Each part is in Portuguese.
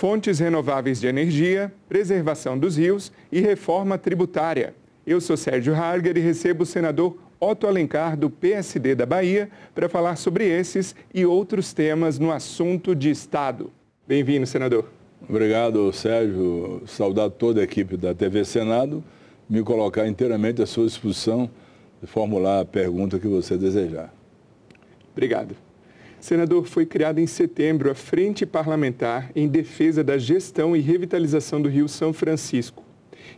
fontes renováveis de energia, preservação dos rios e reforma tributária. Eu sou Sérgio Harger e recebo o senador Otto Alencar, do PSD da Bahia, para falar sobre esses e outros temas no assunto de Estado. Bem-vindo, senador. Obrigado, Sérgio. Saudar toda a equipe da TV Senado. Me colocar inteiramente à sua disposição de formular a pergunta que você desejar. Obrigado. Senador, foi criada em setembro a Frente Parlamentar em Defesa da Gestão e Revitalização do Rio São Francisco.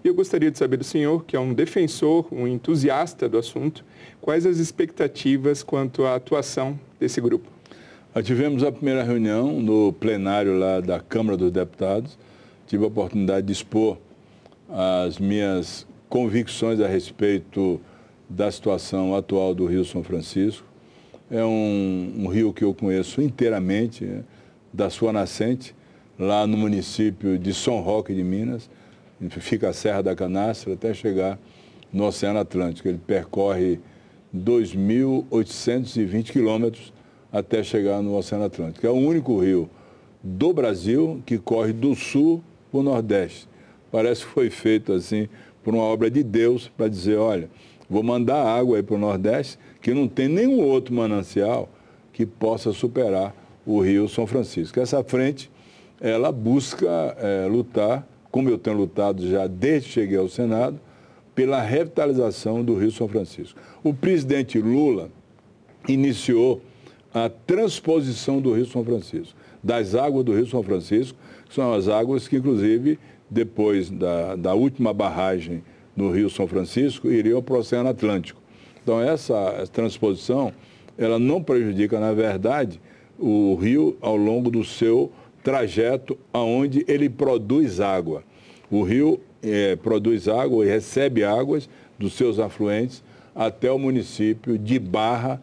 E eu gostaria de saber do senhor, que é um defensor, um entusiasta do assunto, quais as expectativas quanto à atuação desse grupo? Nós tivemos a primeira reunião no plenário lá da Câmara dos Deputados. Tive a oportunidade de expor as minhas convicções a respeito da situação atual do Rio São Francisco. É um, um rio que eu conheço inteiramente, né, da sua nascente, lá no município de São Roque de Minas fica a Serra da Canastra até chegar no Oceano Atlântico. Ele percorre 2.820 quilômetros até chegar no Oceano Atlântico. É o único rio do Brasil que corre do sul para o nordeste. Parece que foi feito assim por uma obra de Deus para dizer, olha, vou mandar água aí para o nordeste, que não tem nenhum outro manancial que possa superar o rio São Francisco. Essa frente, ela busca é, lutar como eu tenho lutado já desde que cheguei ao Senado, pela revitalização do Rio São Francisco. O presidente Lula iniciou a transposição do Rio São Francisco, das águas do Rio São Francisco, que são as águas que, inclusive, depois da, da última barragem no Rio São Francisco, iriam para o Oceano Atlântico. Então, essa transposição, ela não prejudica, na verdade, o rio ao longo do seu trajeto aonde ele produz água. O rio é, produz água e recebe águas dos seus afluentes até o município de Barra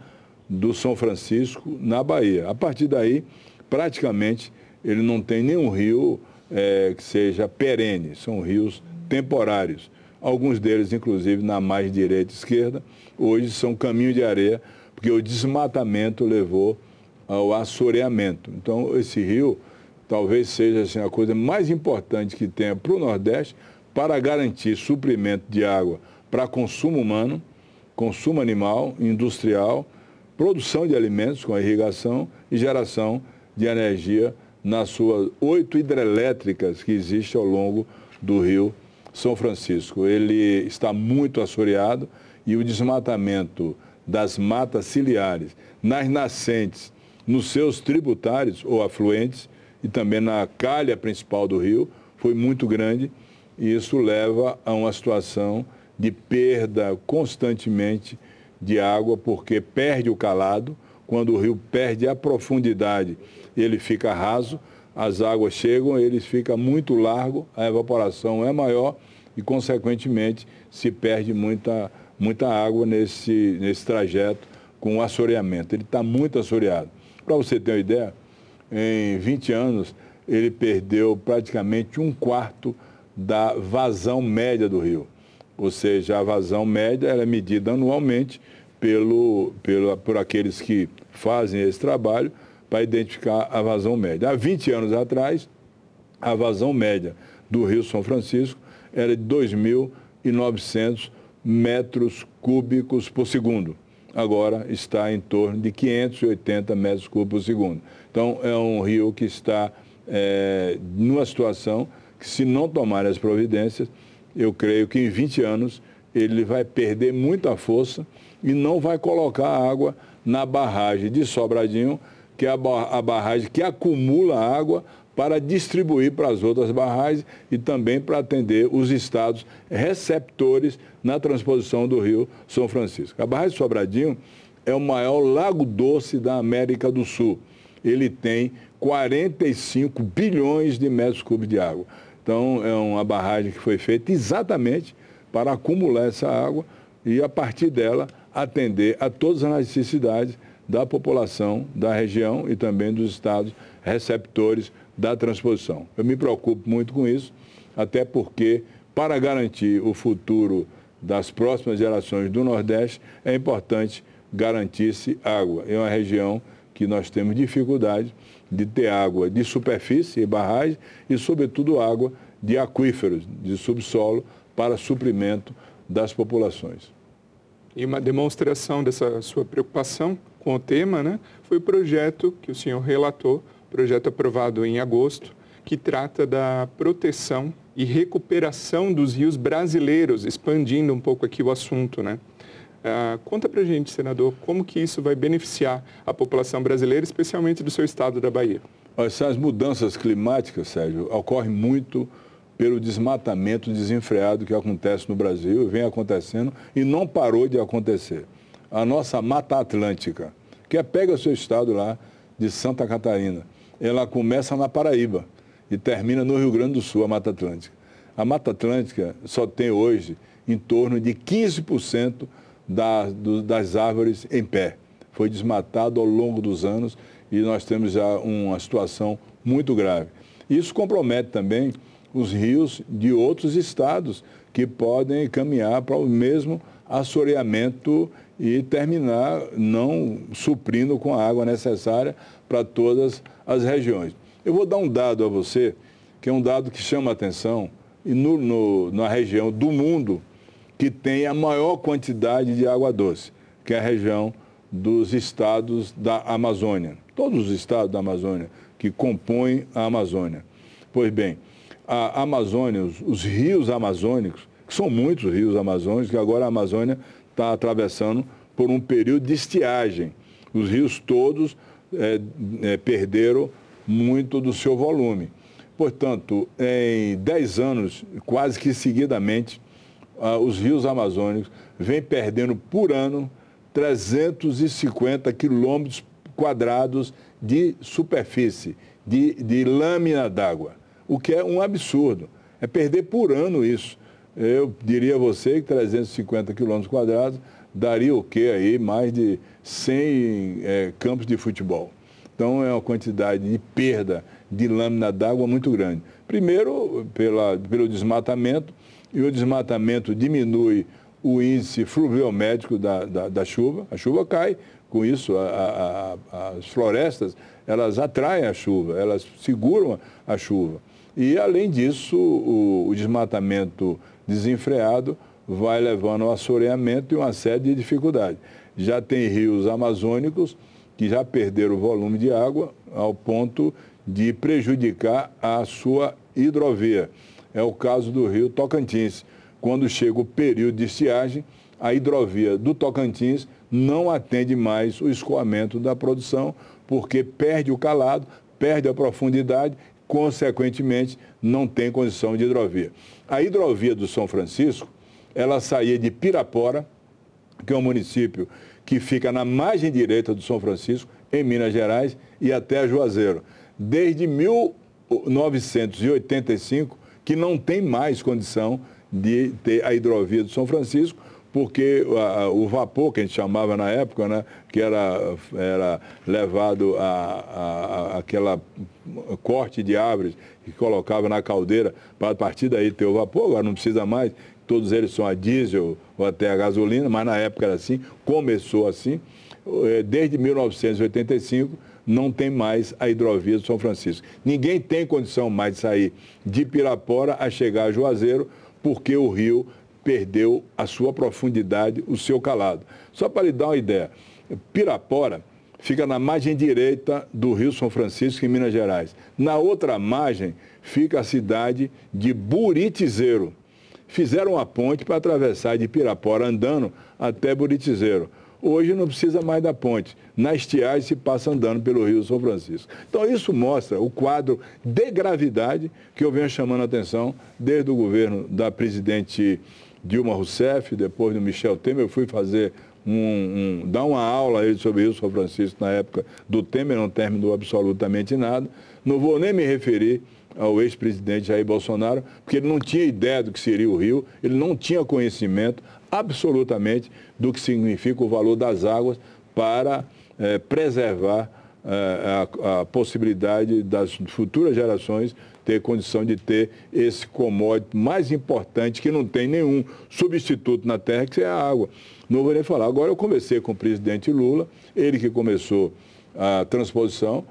do São Francisco, na Bahia. A partir daí, praticamente, ele não tem nenhum rio é, que seja perene, são rios temporários. Alguns deles, inclusive, na mais direita e esquerda, hoje são caminho de areia, porque o desmatamento levou ao assoreamento. Então, esse rio talvez seja assim, a coisa mais importante que tem para o Nordeste para garantir suprimento de água para consumo humano, consumo animal, industrial, produção de alimentos com a irrigação e geração de energia nas suas oito hidrelétricas que existem ao longo do rio São Francisco. Ele está muito assoreado e o desmatamento das matas ciliares nas nascentes, nos seus tributários ou afluentes, e também na calha principal do rio foi muito grande. E isso leva a uma situação de perda constantemente de água, porque perde o calado, quando o rio perde a profundidade, ele fica raso, as águas chegam, ele fica muito largo, a evaporação é maior e, consequentemente, se perde muita, muita água nesse, nesse trajeto com o assoreamento. Ele está muito assoreado. Para você ter uma ideia, em 20 anos, ele perdeu praticamente um quarto da vazão média do rio. Ou seja, a vazão média é medida anualmente pelo, pelo, por aqueles que fazem esse trabalho para identificar a vazão média. Há 20 anos atrás, a vazão média do Rio São Francisco era de 2.900 metros cúbicos por segundo. Agora está em torno de 580 metros cúbicos por segundo. Então, é um rio que está é, numa situação que, se não tomar as providências, eu creio que em 20 anos ele vai perder muita força e não vai colocar água na barragem de Sobradinho, que é a barragem que acumula água para distribuir para as outras barragens e também para atender os estados receptores na transposição do rio São Francisco. A barragem Sobradinho é o maior lago doce da América do Sul ele tem 45 bilhões de metros cúbicos de água. Então, é uma barragem que foi feita exatamente para acumular essa água e, a partir dela, atender a todas as necessidades da população da região e também dos estados receptores da transposição. Eu me preocupo muito com isso, até porque, para garantir o futuro das próximas gerações do Nordeste, é importante garantir-se água. É uma região que nós temos dificuldade de ter água de superfície e barragem e, sobretudo, água de aquíferos, de subsolo, para suprimento das populações. E uma demonstração dessa sua preocupação com o tema né, foi o projeto que o senhor relatou, projeto aprovado em agosto, que trata da proteção e recuperação dos rios brasileiros, expandindo um pouco aqui o assunto, né? Uh, conta para gente, senador, como que isso vai beneficiar a população brasileira, especialmente do seu estado da Bahia? Essas mudanças climáticas, Sérgio, ocorrem muito pelo desmatamento desenfreado que acontece no Brasil, vem acontecendo e não parou de acontecer. A nossa Mata Atlântica, que é, pega o seu estado lá de Santa Catarina, ela começa na Paraíba e termina no Rio Grande do Sul, a Mata Atlântica. A Mata Atlântica só tem hoje em torno de 15% da, do, das árvores em pé. Foi desmatado ao longo dos anos e nós temos já uma situação muito grave. Isso compromete também os rios de outros estados que podem caminhar para o mesmo assoreamento e terminar não suprindo com a água necessária para todas as regiões. Eu vou dar um dado a você, que é um dado que chama a atenção, e no, no, na região do mundo que tem a maior quantidade de água doce, que é a região dos estados da Amazônia. Todos os estados da Amazônia que compõem a Amazônia. Pois bem, a Amazônia, os, os rios amazônicos, que são muitos rios amazônicos, que agora a Amazônia está atravessando por um período de estiagem. Os rios todos é, é, perderam muito do seu volume. Portanto, em 10 anos, quase que seguidamente, ah, os rios amazônicos vêm perdendo por ano 350 quilômetros quadrados de superfície, de, de lâmina d'água, o que é um absurdo. É perder por ano isso. Eu diria a você que 350 quilômetros quadrados daria o quê aí? Mais de 100 é, campos de futebol. Então é uma quantidade de perda de lâmina d'água muito grande. Primeiro, pela, pelo desmatamento, e o desmatamento diminui o índice fluviométrico da, da, da chuva, a chuva cai, com isso a, a, as florestas, elas atraem a chuva, elas seguram a chuva. E, além disso, o, o desmatamento desenfreado vai levando ao assoreamento e uma série de dificuldades. Já tem rios amazônicos que já perderam o volume de água ao ponto de prejudicar a sua hidrovia. É o caso do rio Tocantins. Quando chega o período de estiagem, a hidrovia do Tocantins não atende mais o escoamento da produção, porque perde o calado, perde a profundidade, consequentemente, não tem condição de hidrovia. A hidrovia do São Francisco, ela saía de Pirapora, que é um município que fica na margem direita do São Francisco, em Minas Gerais, e até Juazeiro. Desde 1985, que não tem mais condição de ter a hidrovia do São Francisco, porque o vapor, que a gente chamava na época, né, que era, era levado a, a, a aquela corte de árvores que colocava na caldeira para a partir daí ter o vapor, agora não precisa mais, todos eles são a diesel ou até a gasolina, mas na época era assim, começou assim. É, desde 1985 não tem mais a hidrovia do São Francisco. Ninguém tem condição mais de sair de Pirapora a chegar a Juazeiro, porque o rio perdeu a sua profundidade, o seu calado. Só para lhe dar uma ideia, Pirapora fica na margem direita do Rio São Francisco, em Minas Gerais. Na outra margem fica a cidade de Buritizeiro fizeram uma ponte para atravessar de Pirapora andando até Buritizeiro. Hoje não precisa mais da ponte. Na estiagem se passa andando pelo Rio São Francisco. Então isso mostra o quadro de gravidade que eu venho chamando a atenção desde o governo da presidente Dilma Rousseff, depois do Michel Temer. Eu fui fazer um, um, dar uma aula aí sobre o Rio São Francisco na época do Temer, não terminou absolutamente nada. Não vou nem me referir ao ex-presidente Jair Bolsonaro, porque ele não tinha ideia do que seria o Rio, ele não tinha conhecimento absolutamente do que significa o valor das águas para é, preservar é, a, a, possibilidade das futuras gerações ter condição de ter esse commodity mais importante, que não tem nenhum substituto na terra, que é a água. Não vou nem falar. Agora eu conversei com o presidente Lula, ele que começou a transposição,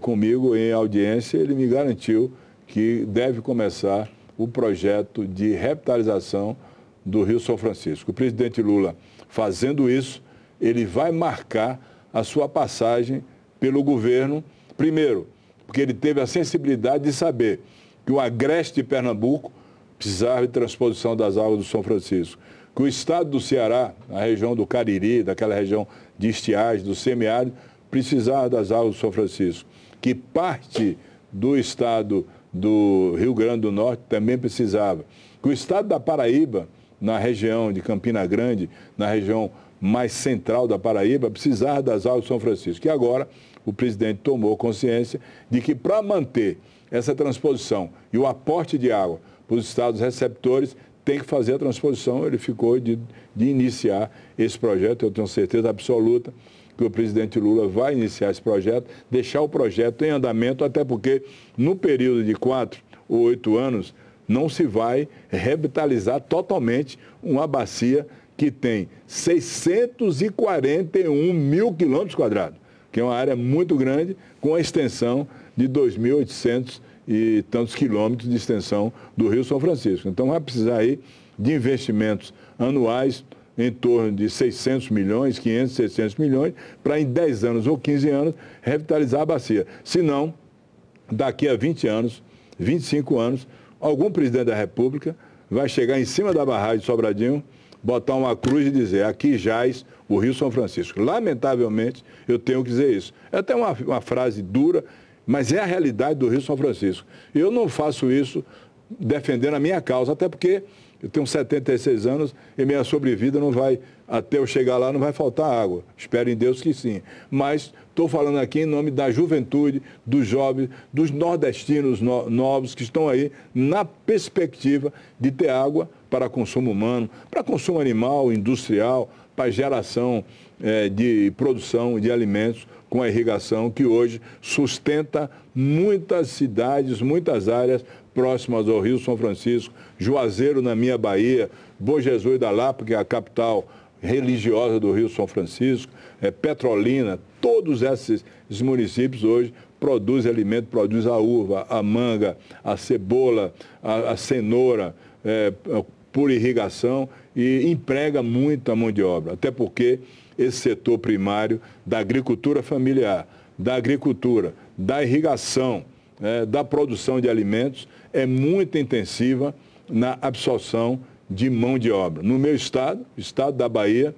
comigo em audiência, ele me garantiu que deve começar o projeto de revitalização do Rio São Francisco. O presidente Lula, fazendo isso, ele vai marcar a sua passagem pelo governo, primeiro, porque ele teve a sensibilidade de saber que o agreste de Pernambuco precisava de transposição das águas do São Francisco, que o estado do Ceará, a região do Cariri, daquela região de estiagem, do semiárido, precisava das águas do São Francisco, que parte do estado do Rio Grande do Norte também precisava, que o estado da Paraíba, na região de Campina Grande, na região mais central da Paraíba, precisava das águas do São Francisco. E agora o presidente tomou consciência de que para manter essa transposição e o aporte de água para os estados receptores, tem que fazer a transposição. Ele ficou de, de iniciar esse projeto, eu tenho certeza absoluta que o presidente Lula vai iniciar esse projeto, deixar o projeto em andamento, até porque no período de quatro ou oito anos não se vai revitalizar totalmente uma bacia que tem 641 mil quilômetros quadrados, que é uma área muito grande, com a extensão de 2.800 e tantos quilômetros de extensão do Rio São Francisco. Então vai precisar aí de investimentos anuais em torno de 600 milhões, 500, 600 milhões, para em 10 anos ou 15 anos revitalizar a bacia. Se não, daqui a 20 anos, 25 anos, algum presidente da República vai chegar em cima da barragem de Sobradinho, botar uma cruz e dizer, aqui jaz o Rio São Francisco. Lamentavelmente, eu tenho que dizer isso. É até uma, uma frase dura, mas é a realidade do Rio São Francisco. Eu não faço isso defendendo a minha causa, até porque eu tenho 76 anos e minha sobrevida não vai, até eu chegar lá, não vai faltar água. Espero em Deus que sim. Mas estou falando aqui em nome da juventude, dos jovens, dos nordestinos no, novos que estão aí na perspectiva de ter água para consumo humano, para consumo animal, industrial, para geração é, de produção de alimentos com a irrigação que hoje sustenta muitas cidades, muitas áreas próximas ao Rio São Francisco, Juazeiro na minha Bahia, Bom Jesus da Lapa, que é a capital religiosa do Rio São Francisco, é, Petrolina, todos esses, esses municípios hoje produzem alimento, produzem a uva, a manga, a cebola, a, a cenoura, é, por irrigação e emprega muita mão de obra, até porque esse setor primário da agricultura familiar, da agricultura, da irrigação, é, da produção de alimentos é muito intensiva na absorção de mão de obra. No meu estado, estado da Bahia,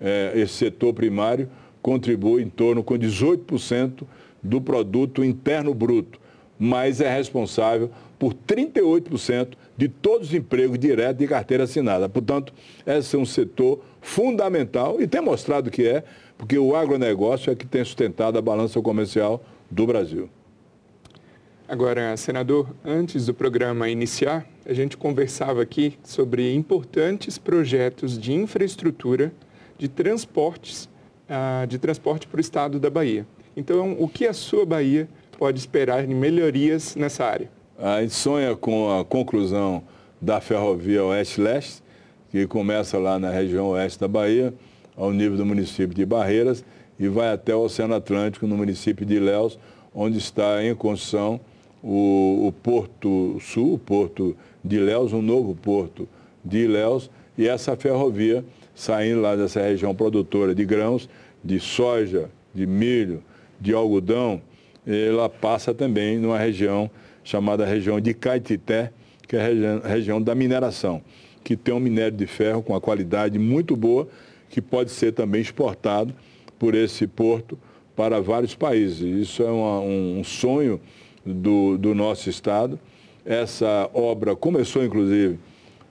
é, esse setor primário contribui em torno com 18% do produto interno bruto, mas é responsável por 38% de todos os empregos diretos de carteira assinada. Portanto, esse é um setor fundamental e tem mostrado que é, porque o agronegócio é que tem sustentado a balança comercial do Brasil. Agora, senador, antes do programa iniciar, a gente conversava aqui sobre importantes projetos de infraestrutura de transportes, uh, de transporte para o estado da Bahia. Então, o que a sua Bahia pode esperar de melhorias nessa área? A gente sonha com a conclusão da ferrovia Oeste-Leste, que começa lá na região oeste da Bahia, ao nível do município de Barreiras, e vai até o Oceano Atlântico, no município de Ilhéus, onde está em construção o, o Porto Sul, o Porto de Ilhéus, um novo porto de Ilhéus, e essa ferrovia saindo lá dessa região produtora de grãos, de soja, de milho, de algodão, ela passa também numa região chamada região de Caetité, que é a região, região da mineração, que tem um minério de ferro com uma qualidade muito boa, que pode ser também exportado por esse porto para vários países. Isso é uma, um sonho do, do nosso Estado. Essa obra começou, inclusive,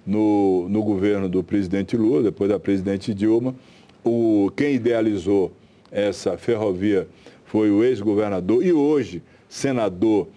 no, no governo do presidente Lula, depois da presidente Dilma. O, quem idealizou essa ferrovia foi o ex-governador e hoje senador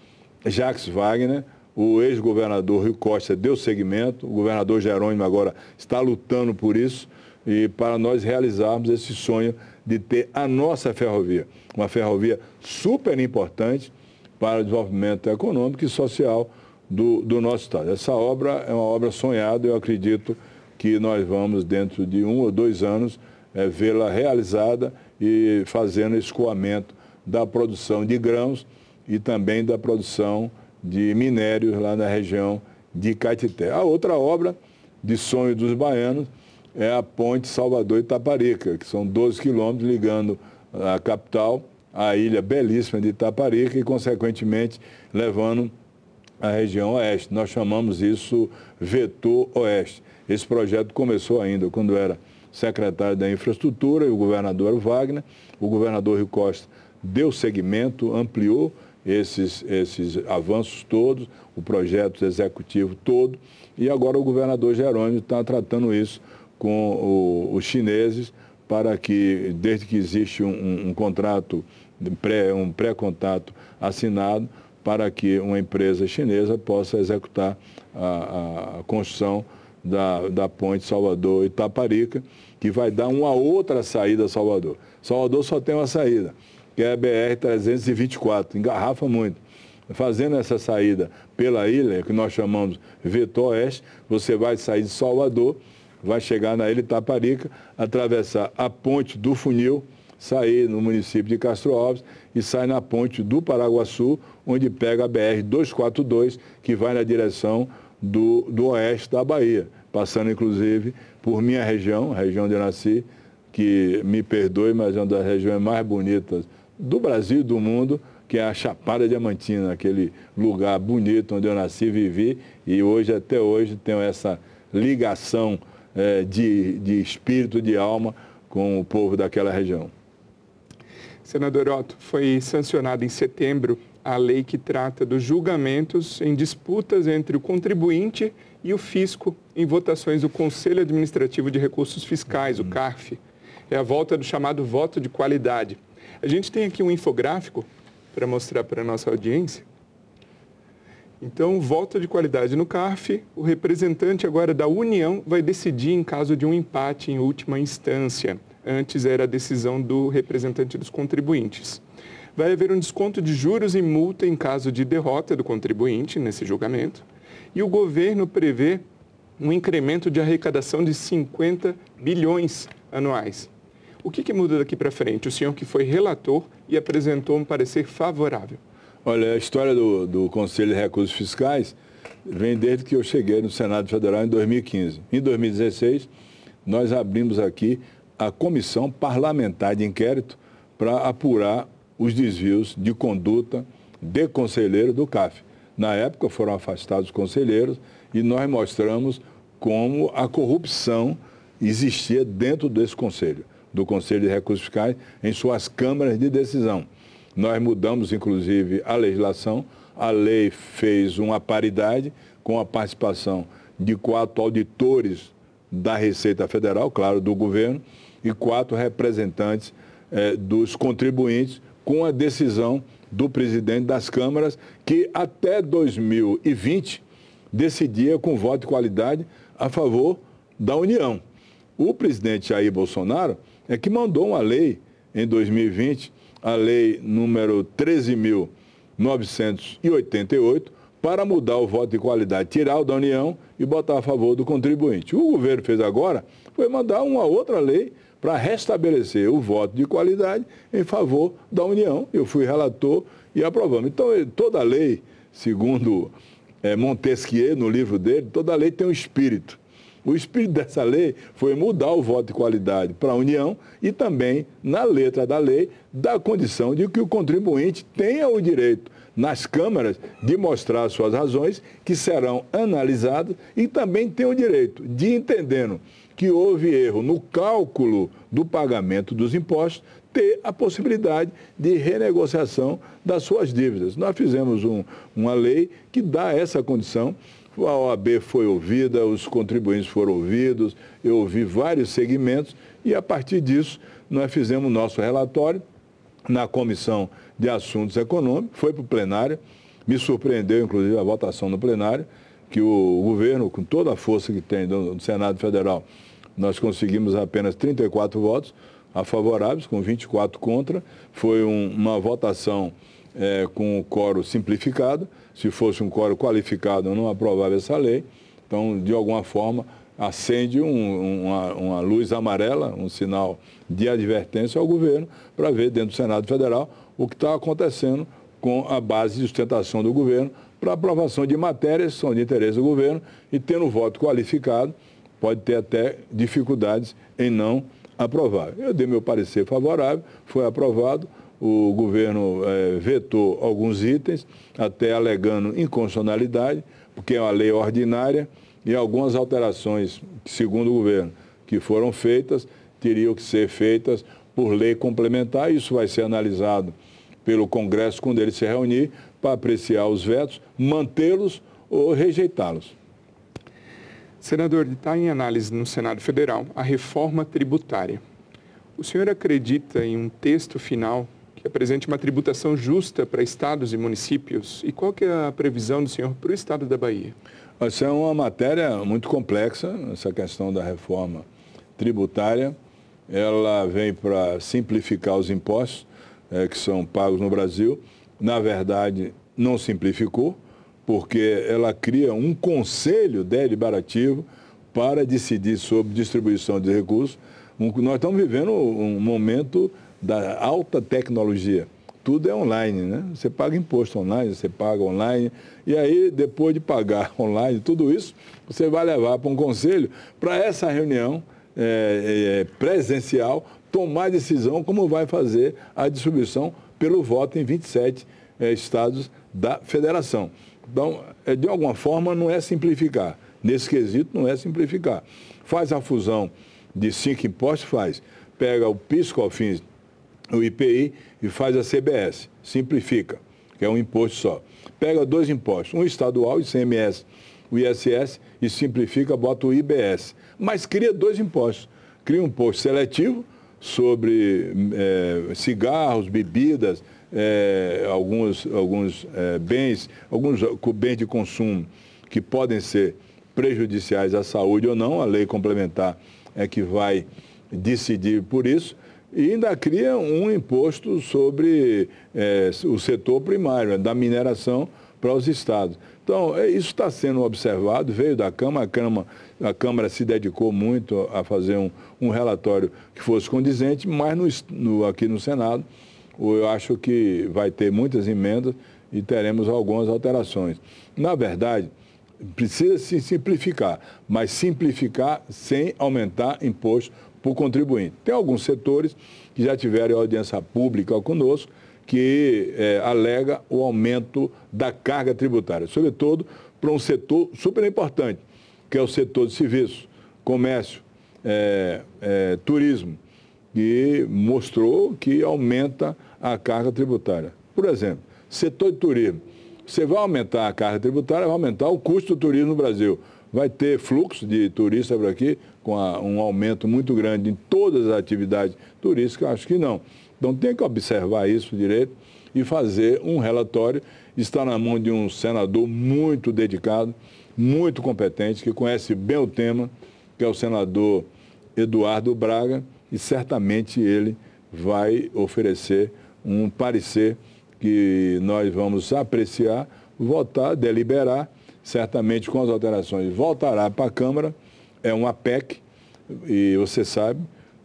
Jacques Wagner. O ex-governador Rio Costa deu seguimento, o governador Jerônimo agora está lutando por isso e para nós realizarmos esse sonho de ter a nossa ferrovia, uma ferrovia super importante para o desenvolvimento econômico e social do, do nosso Estado. Essa obra é uma obra sonhada, eu acredito que nós vamos, dentro de um ou dois anos, é, vê-la realizada e fazendo escoamento da produção de grãos e também da produção de minérios lá na região de Caetité. A outra obra de sonho dos baianos é a ponte Salvador-Itaparica, que são 12 quilômetros ligando a capital à ilha belíssima de Itaparica e, consequentemente, levando a região oeste. Nós chamamos isso Vetor Oeste. Esse projeto começou ainda quando era secretário da Infraestrutura e o governador Wagner. O governador Rio Costa deu seguimento, ampliou esses, esses avanços todos, o projeto executivo todo, e agora o governador Jerônimo está tratando isso com o, os chineses para que, desde que existe um, um contrato, pré, um pré-contato assinado, para que uma empresa chinesa possa executar a, a construção da, da ponte Salvador-Itaparica, que vai dar uma outra saída a Salvador. Salvador só tem uma saída, que é a BR-324, engarrafa muito. Fazendo essa saída pela ilha, que nós chamamos Vetor Oeste, você vai sair de Salvador, vai chegar na ilha Itaparica, atravessar a ponte do Funil, sair no município de Castro Alves e sai na ponte do Paraguaçu, onde pega a BR-242, que vai na direção do, do oeste da Bahia, passando inclusive por minha região, a região onde eu nasci, que me perdoe, mas é uma das regiões mais bonitas do Brasil e do mundo, que é a Chapada Diamantina, aquele lugar bonito onde eu nasci, vivi e hoje, até hoje, tenho essa ligação é, de, de espírito, de alma com o povo daquela região. Senador Otto, foi sancionada em setembro a lei que trata dos julgamentos em disputas entre o contribuinte e o fisco em votações do Conselho Administrativo de Recursos Fiscais, o uhum. CARF. É a volta do chamado voto de qualidade. A gente tem aqui um infográfico para mostrar para a nossa audiência. Então, volta de qualidade no CARF, o representante agora da União vai decidir em caso de um empate em última instância. Antes era a decisão do representante dos contribuintes vai haver um desconto de juros e multa em caso de derrota do contribuinte nesse julgamento. E o governo prevê um incremento de arrecadação de 50 bilhões anuais. O que, que muda daqui para frente? O senhor que foi relator e apresentou um parecer favorável. Olha, a história do, do Conselho de Recursos Fiscais vem desde que eu cheguei no Senado Federal em 2015. Em 2016, nós abrimos aqui a Comissão Parlamentar de Inquérito para apurar os desvios de conduta de conselheiro do CAF. Na época foram afastados os conselheiros e nós mostramos como a corrupção existia dentro desse conselho, do Conselho de Recursos Fiscais, em suas câmaras de decisão. Nós mudamos, inclusive, a legislação, a lei fez uma paridade com a participação de quatro auditores da Receita Federal, claro, do governo, e quatro representantes eh, dos contribuintes, com a decisão do presidente das câmaras, que até 2020 decidia com voto de qualidade a favor da União. O presidente Jair Bolsonaro é que mandou uma lei em 2020, a lei número 13.988, para mudar o voto de qualidade, tirar o da União e botar a favor do contribuinte. O governo fez agora foi mandar uma outra lei para restabelecer o voto de qualidade em favor da União. Eu fui relator e aprovamos. Então, toda lei, segundo é, Montesquieu, no livro dele, toda lei tem um espírito. O espírito dessa lei foi mudar o voto de qualidade para a União e também, na letra da lei, dar condição de que o contribuinte tenha o direito nas câmaras de mostrar suas razões, que serão analisadas, e também tem o direito de, entendendo que houve erro no cálculo do pagamento dos impostos, ter a possibilidade de renegociação das suas dívidas. Nós fizemos um, uma lei que dá essa condição. A OAB foi ouvida, os contribuintes foram ouvidos, eu ouvi vários segmentos e, a partir disso, nós fizemos nosso relatório na Comissão de Assuntos Econômicos, foi para o plenário, me surpreendeu, inclusive, a votação no plenário, que o governo, com toda a força que tem do Senado Federal, nós conseguimos apenas 34 votos a favoráveis, com 24 contra. Foi um, uma votação é, com o coro simplificado. Se fosse um coro qualificado, não aprovava essa lei. Então, de alguma forma, acende um, uma, uma, luz amarela, um sinal de advertência ao governo, para ver dentro do Senado Federal o que está acontecendo com a base de sustentação do governo para aprovação de matérias que são de interesse do governo e tendo voto qualificado, pode ter até dificuldades em não aprovar. Eu dei meu parecer favorável, foi aprovado, o governo é, vetou alguns itens, até alegando inconstitucionalidade, porque é uma lei ordinária, e algumas alterações, segundo o governo, que foram feitas, teriam que ser feitas por lei complementar. Isso vai ser analisado pelo Congresso quando ele se reunir para apreciar os vetos, mantê-los ou rejeitá-los. Senador, está em análise no Senado Federal a reforma tributária. O senhor acredita em um texto final que apresente uma tributação justa para estados e municípios? E qual que é a previsão do senhor para o estado da Bahia? Essa é uma matéria muito complexa, essa questão da reforma tributária. Ela vem para simplificar os impostos é, que são pagos no Brasil. Na verdade, não simplificou, porque ela cria um conselho deliberativo para decidir sobre distribuição de recursos. Nós estamos vivendo um momento da alta tecnologia. Tudo é online, né? Você paga imposto online, você paga online. E aí, depois de pagar online, tudo isso, você vai levar para um conselho para essa reunião é, é, presencial tomar decisão como vai fazer a distribuição pelo voto em 27 é, estados da federação. Então, é, de alguma forma, não é simplificar. Nesse quesito, não é simplificar. Faz a fusão de cinco impostos, faz. Pega o PIS, COFINS, o IPI e faz a CBS. Simplifica, que é um imposto só. Pega dois impostos, um estadual, ICMS, o ISS, e simplifica, bota o IBS. Mas cria dois impostos. Cria um imposto seletivo sobre é, cigarros, bebidas, é, alguns, alguns é, bens, alguns bens de consumo que podem ser prejudiciais à saúde ou não, a lei complementar é que vai decidir por isso, e ainda cria um imposto sobre é, o setor primário, né, da mineração para os estados. Então, é, isso está sendo observado, veio da Câmara, a Câmara, a Câmara se dedicou muito a fazer um, um relatório que fosse condizente, mas no, no, aqui no Senado eu acho que vai ter muitas emendas e teremos algumas alterações. Na verdade, precisa se simplificar, mas simplificar sem aumentar imposto para o contribuinte. Tem alguns setores que já tiveram audiência pública conosco que é, alega o aumento da carga tributária, sobretudo para um setor super importante, que é o setor de serviços, comércio, é, é, turismo, que mostrou que aumenta a carga tributária. Por exemplo, setor de turismo. Você vai aumentar a carga tributária, vai aumentar o custo do turismo no Brasil. Vai ter fluxo de turistas por aqui, com a, um aumento muito grande em todas as atividades turísticas? Acho que não. Então tem que observar isso direito e fazer um relatório. Está na mão de um senador muito dedicado, muito competente, que conhece bem o tema, que é o senador Eduardo Braga, e certamente ele vai oferecer um parecer que nós vamos apreciar, votar, deliberar, certamente com as alterações voltará para a Câmara, é uma PEC, e você sabe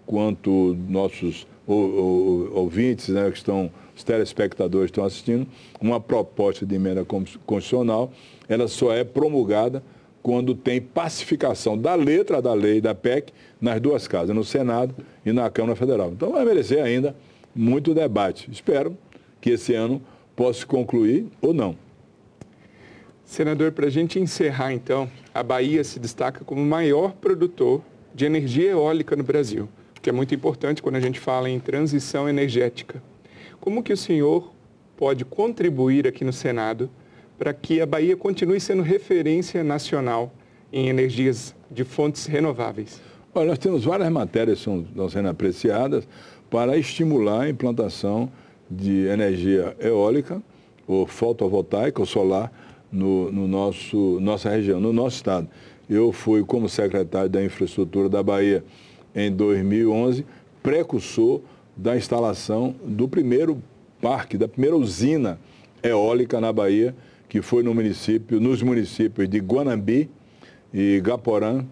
quanto nossos ouvintes, né, que estão, os telespectadores estão assistindo, uma proposta de emenda constitucional, ela só é promulgada quando tem pacificação da letra da lei da PEC nas duas casas, no Senado e na Câmara Federal. Então vai merecer ainda muito debate. Espero que esse ano possa concluir ou não. Senador, para a gente encerrar então, a Bahia se destaca como o maior produtor de energia eólica no Brasil, que é muito importante quando a gente fala em transição energética. Como que o senhor pode contribuir aqui no Senado para que a Bahia continue sendo referência nacional em energias de fontes renováveis? Olha, nós temos várias matérias que estão sendo apreciadas para estimular a implantação de energia eólica, ou fotovoltaica, ou solar, no, no nosso, nossa região, no nosso estado. Eu fui, como secretário da Infraestrutura da Bahia em 2011, precursor da instalação do primeiro parque, da primeira usina eólica na Bahia, que foi no município, nos municípios de Guanambi e Gaporã,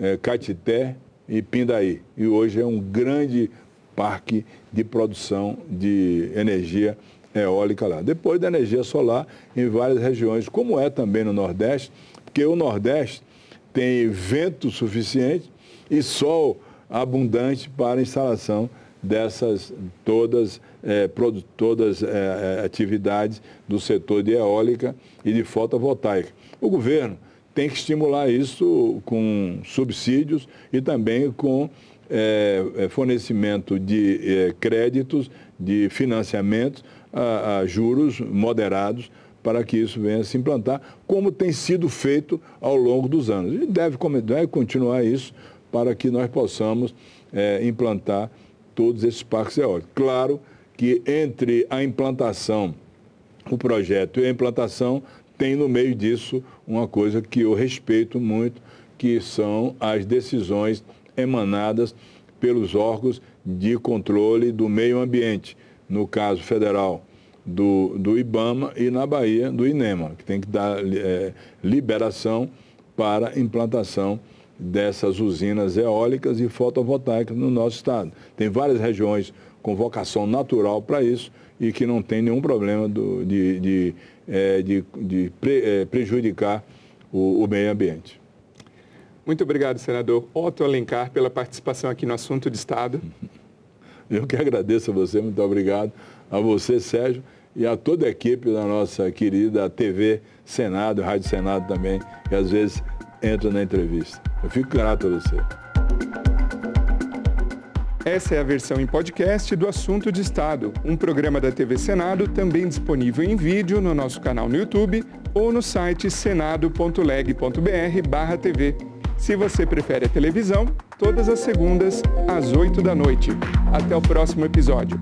é, Catité e Pindaí. E hoje é um grande parque de produção de energia eólica lá. Depois da energia solar em várias regiões, como é também no Nordeste, porque o Nordeste tem vento suficiente e sol abundante para a instalação dessas todas, é, todas é, atividades do setor de eólica e de fotovoltaica. O governo tem que estimular isso com subsídios e também com é, fornecimento de créditos, de financiamentos a, a juros moderados para que isso venha se implantar, como tem sido feito ao longo dos anos. E deve, deve continuar isso para que nós possamos é, implantar todos esses parques eólicos. Claro que entre a implantação, o projeto e a implantação, tem no meio disso uma coisa que eu respeito muito, que são as decisões emanadas pelos órgãos de controle do meio ambiente, no caso federal do, do IBAMA e na Bahia do INEMA, que tem que dar é, liberação para implantação dessas usinas eólicas e fotovoltaicas no nosso estado. Tem várias regiões com vocação natural para isso e que não tem nenhum problema do, de, de, é, de, de pre, é, prejudicar o, o meio ambiente. Muito obrigado, senador Otto Alencar, pela participação aqui no Assunto de Estado. Eu que agradeço a você, muito obrigado. A você, Sérgio, e a toda a equipe da nossa querida TV Senado, Rádio Senado também, que às vezes entra na entrevista. Eu fico grato a você. Essa é a versão em podcast do Assunto de Estado, um programa da TV Senado também disponível em vídeo no nosso canal no YouTube ou no site senado.leg.br/tv. Se você prefere a televisão, todas as segundas às 8 da noite. Até o próximo episódio.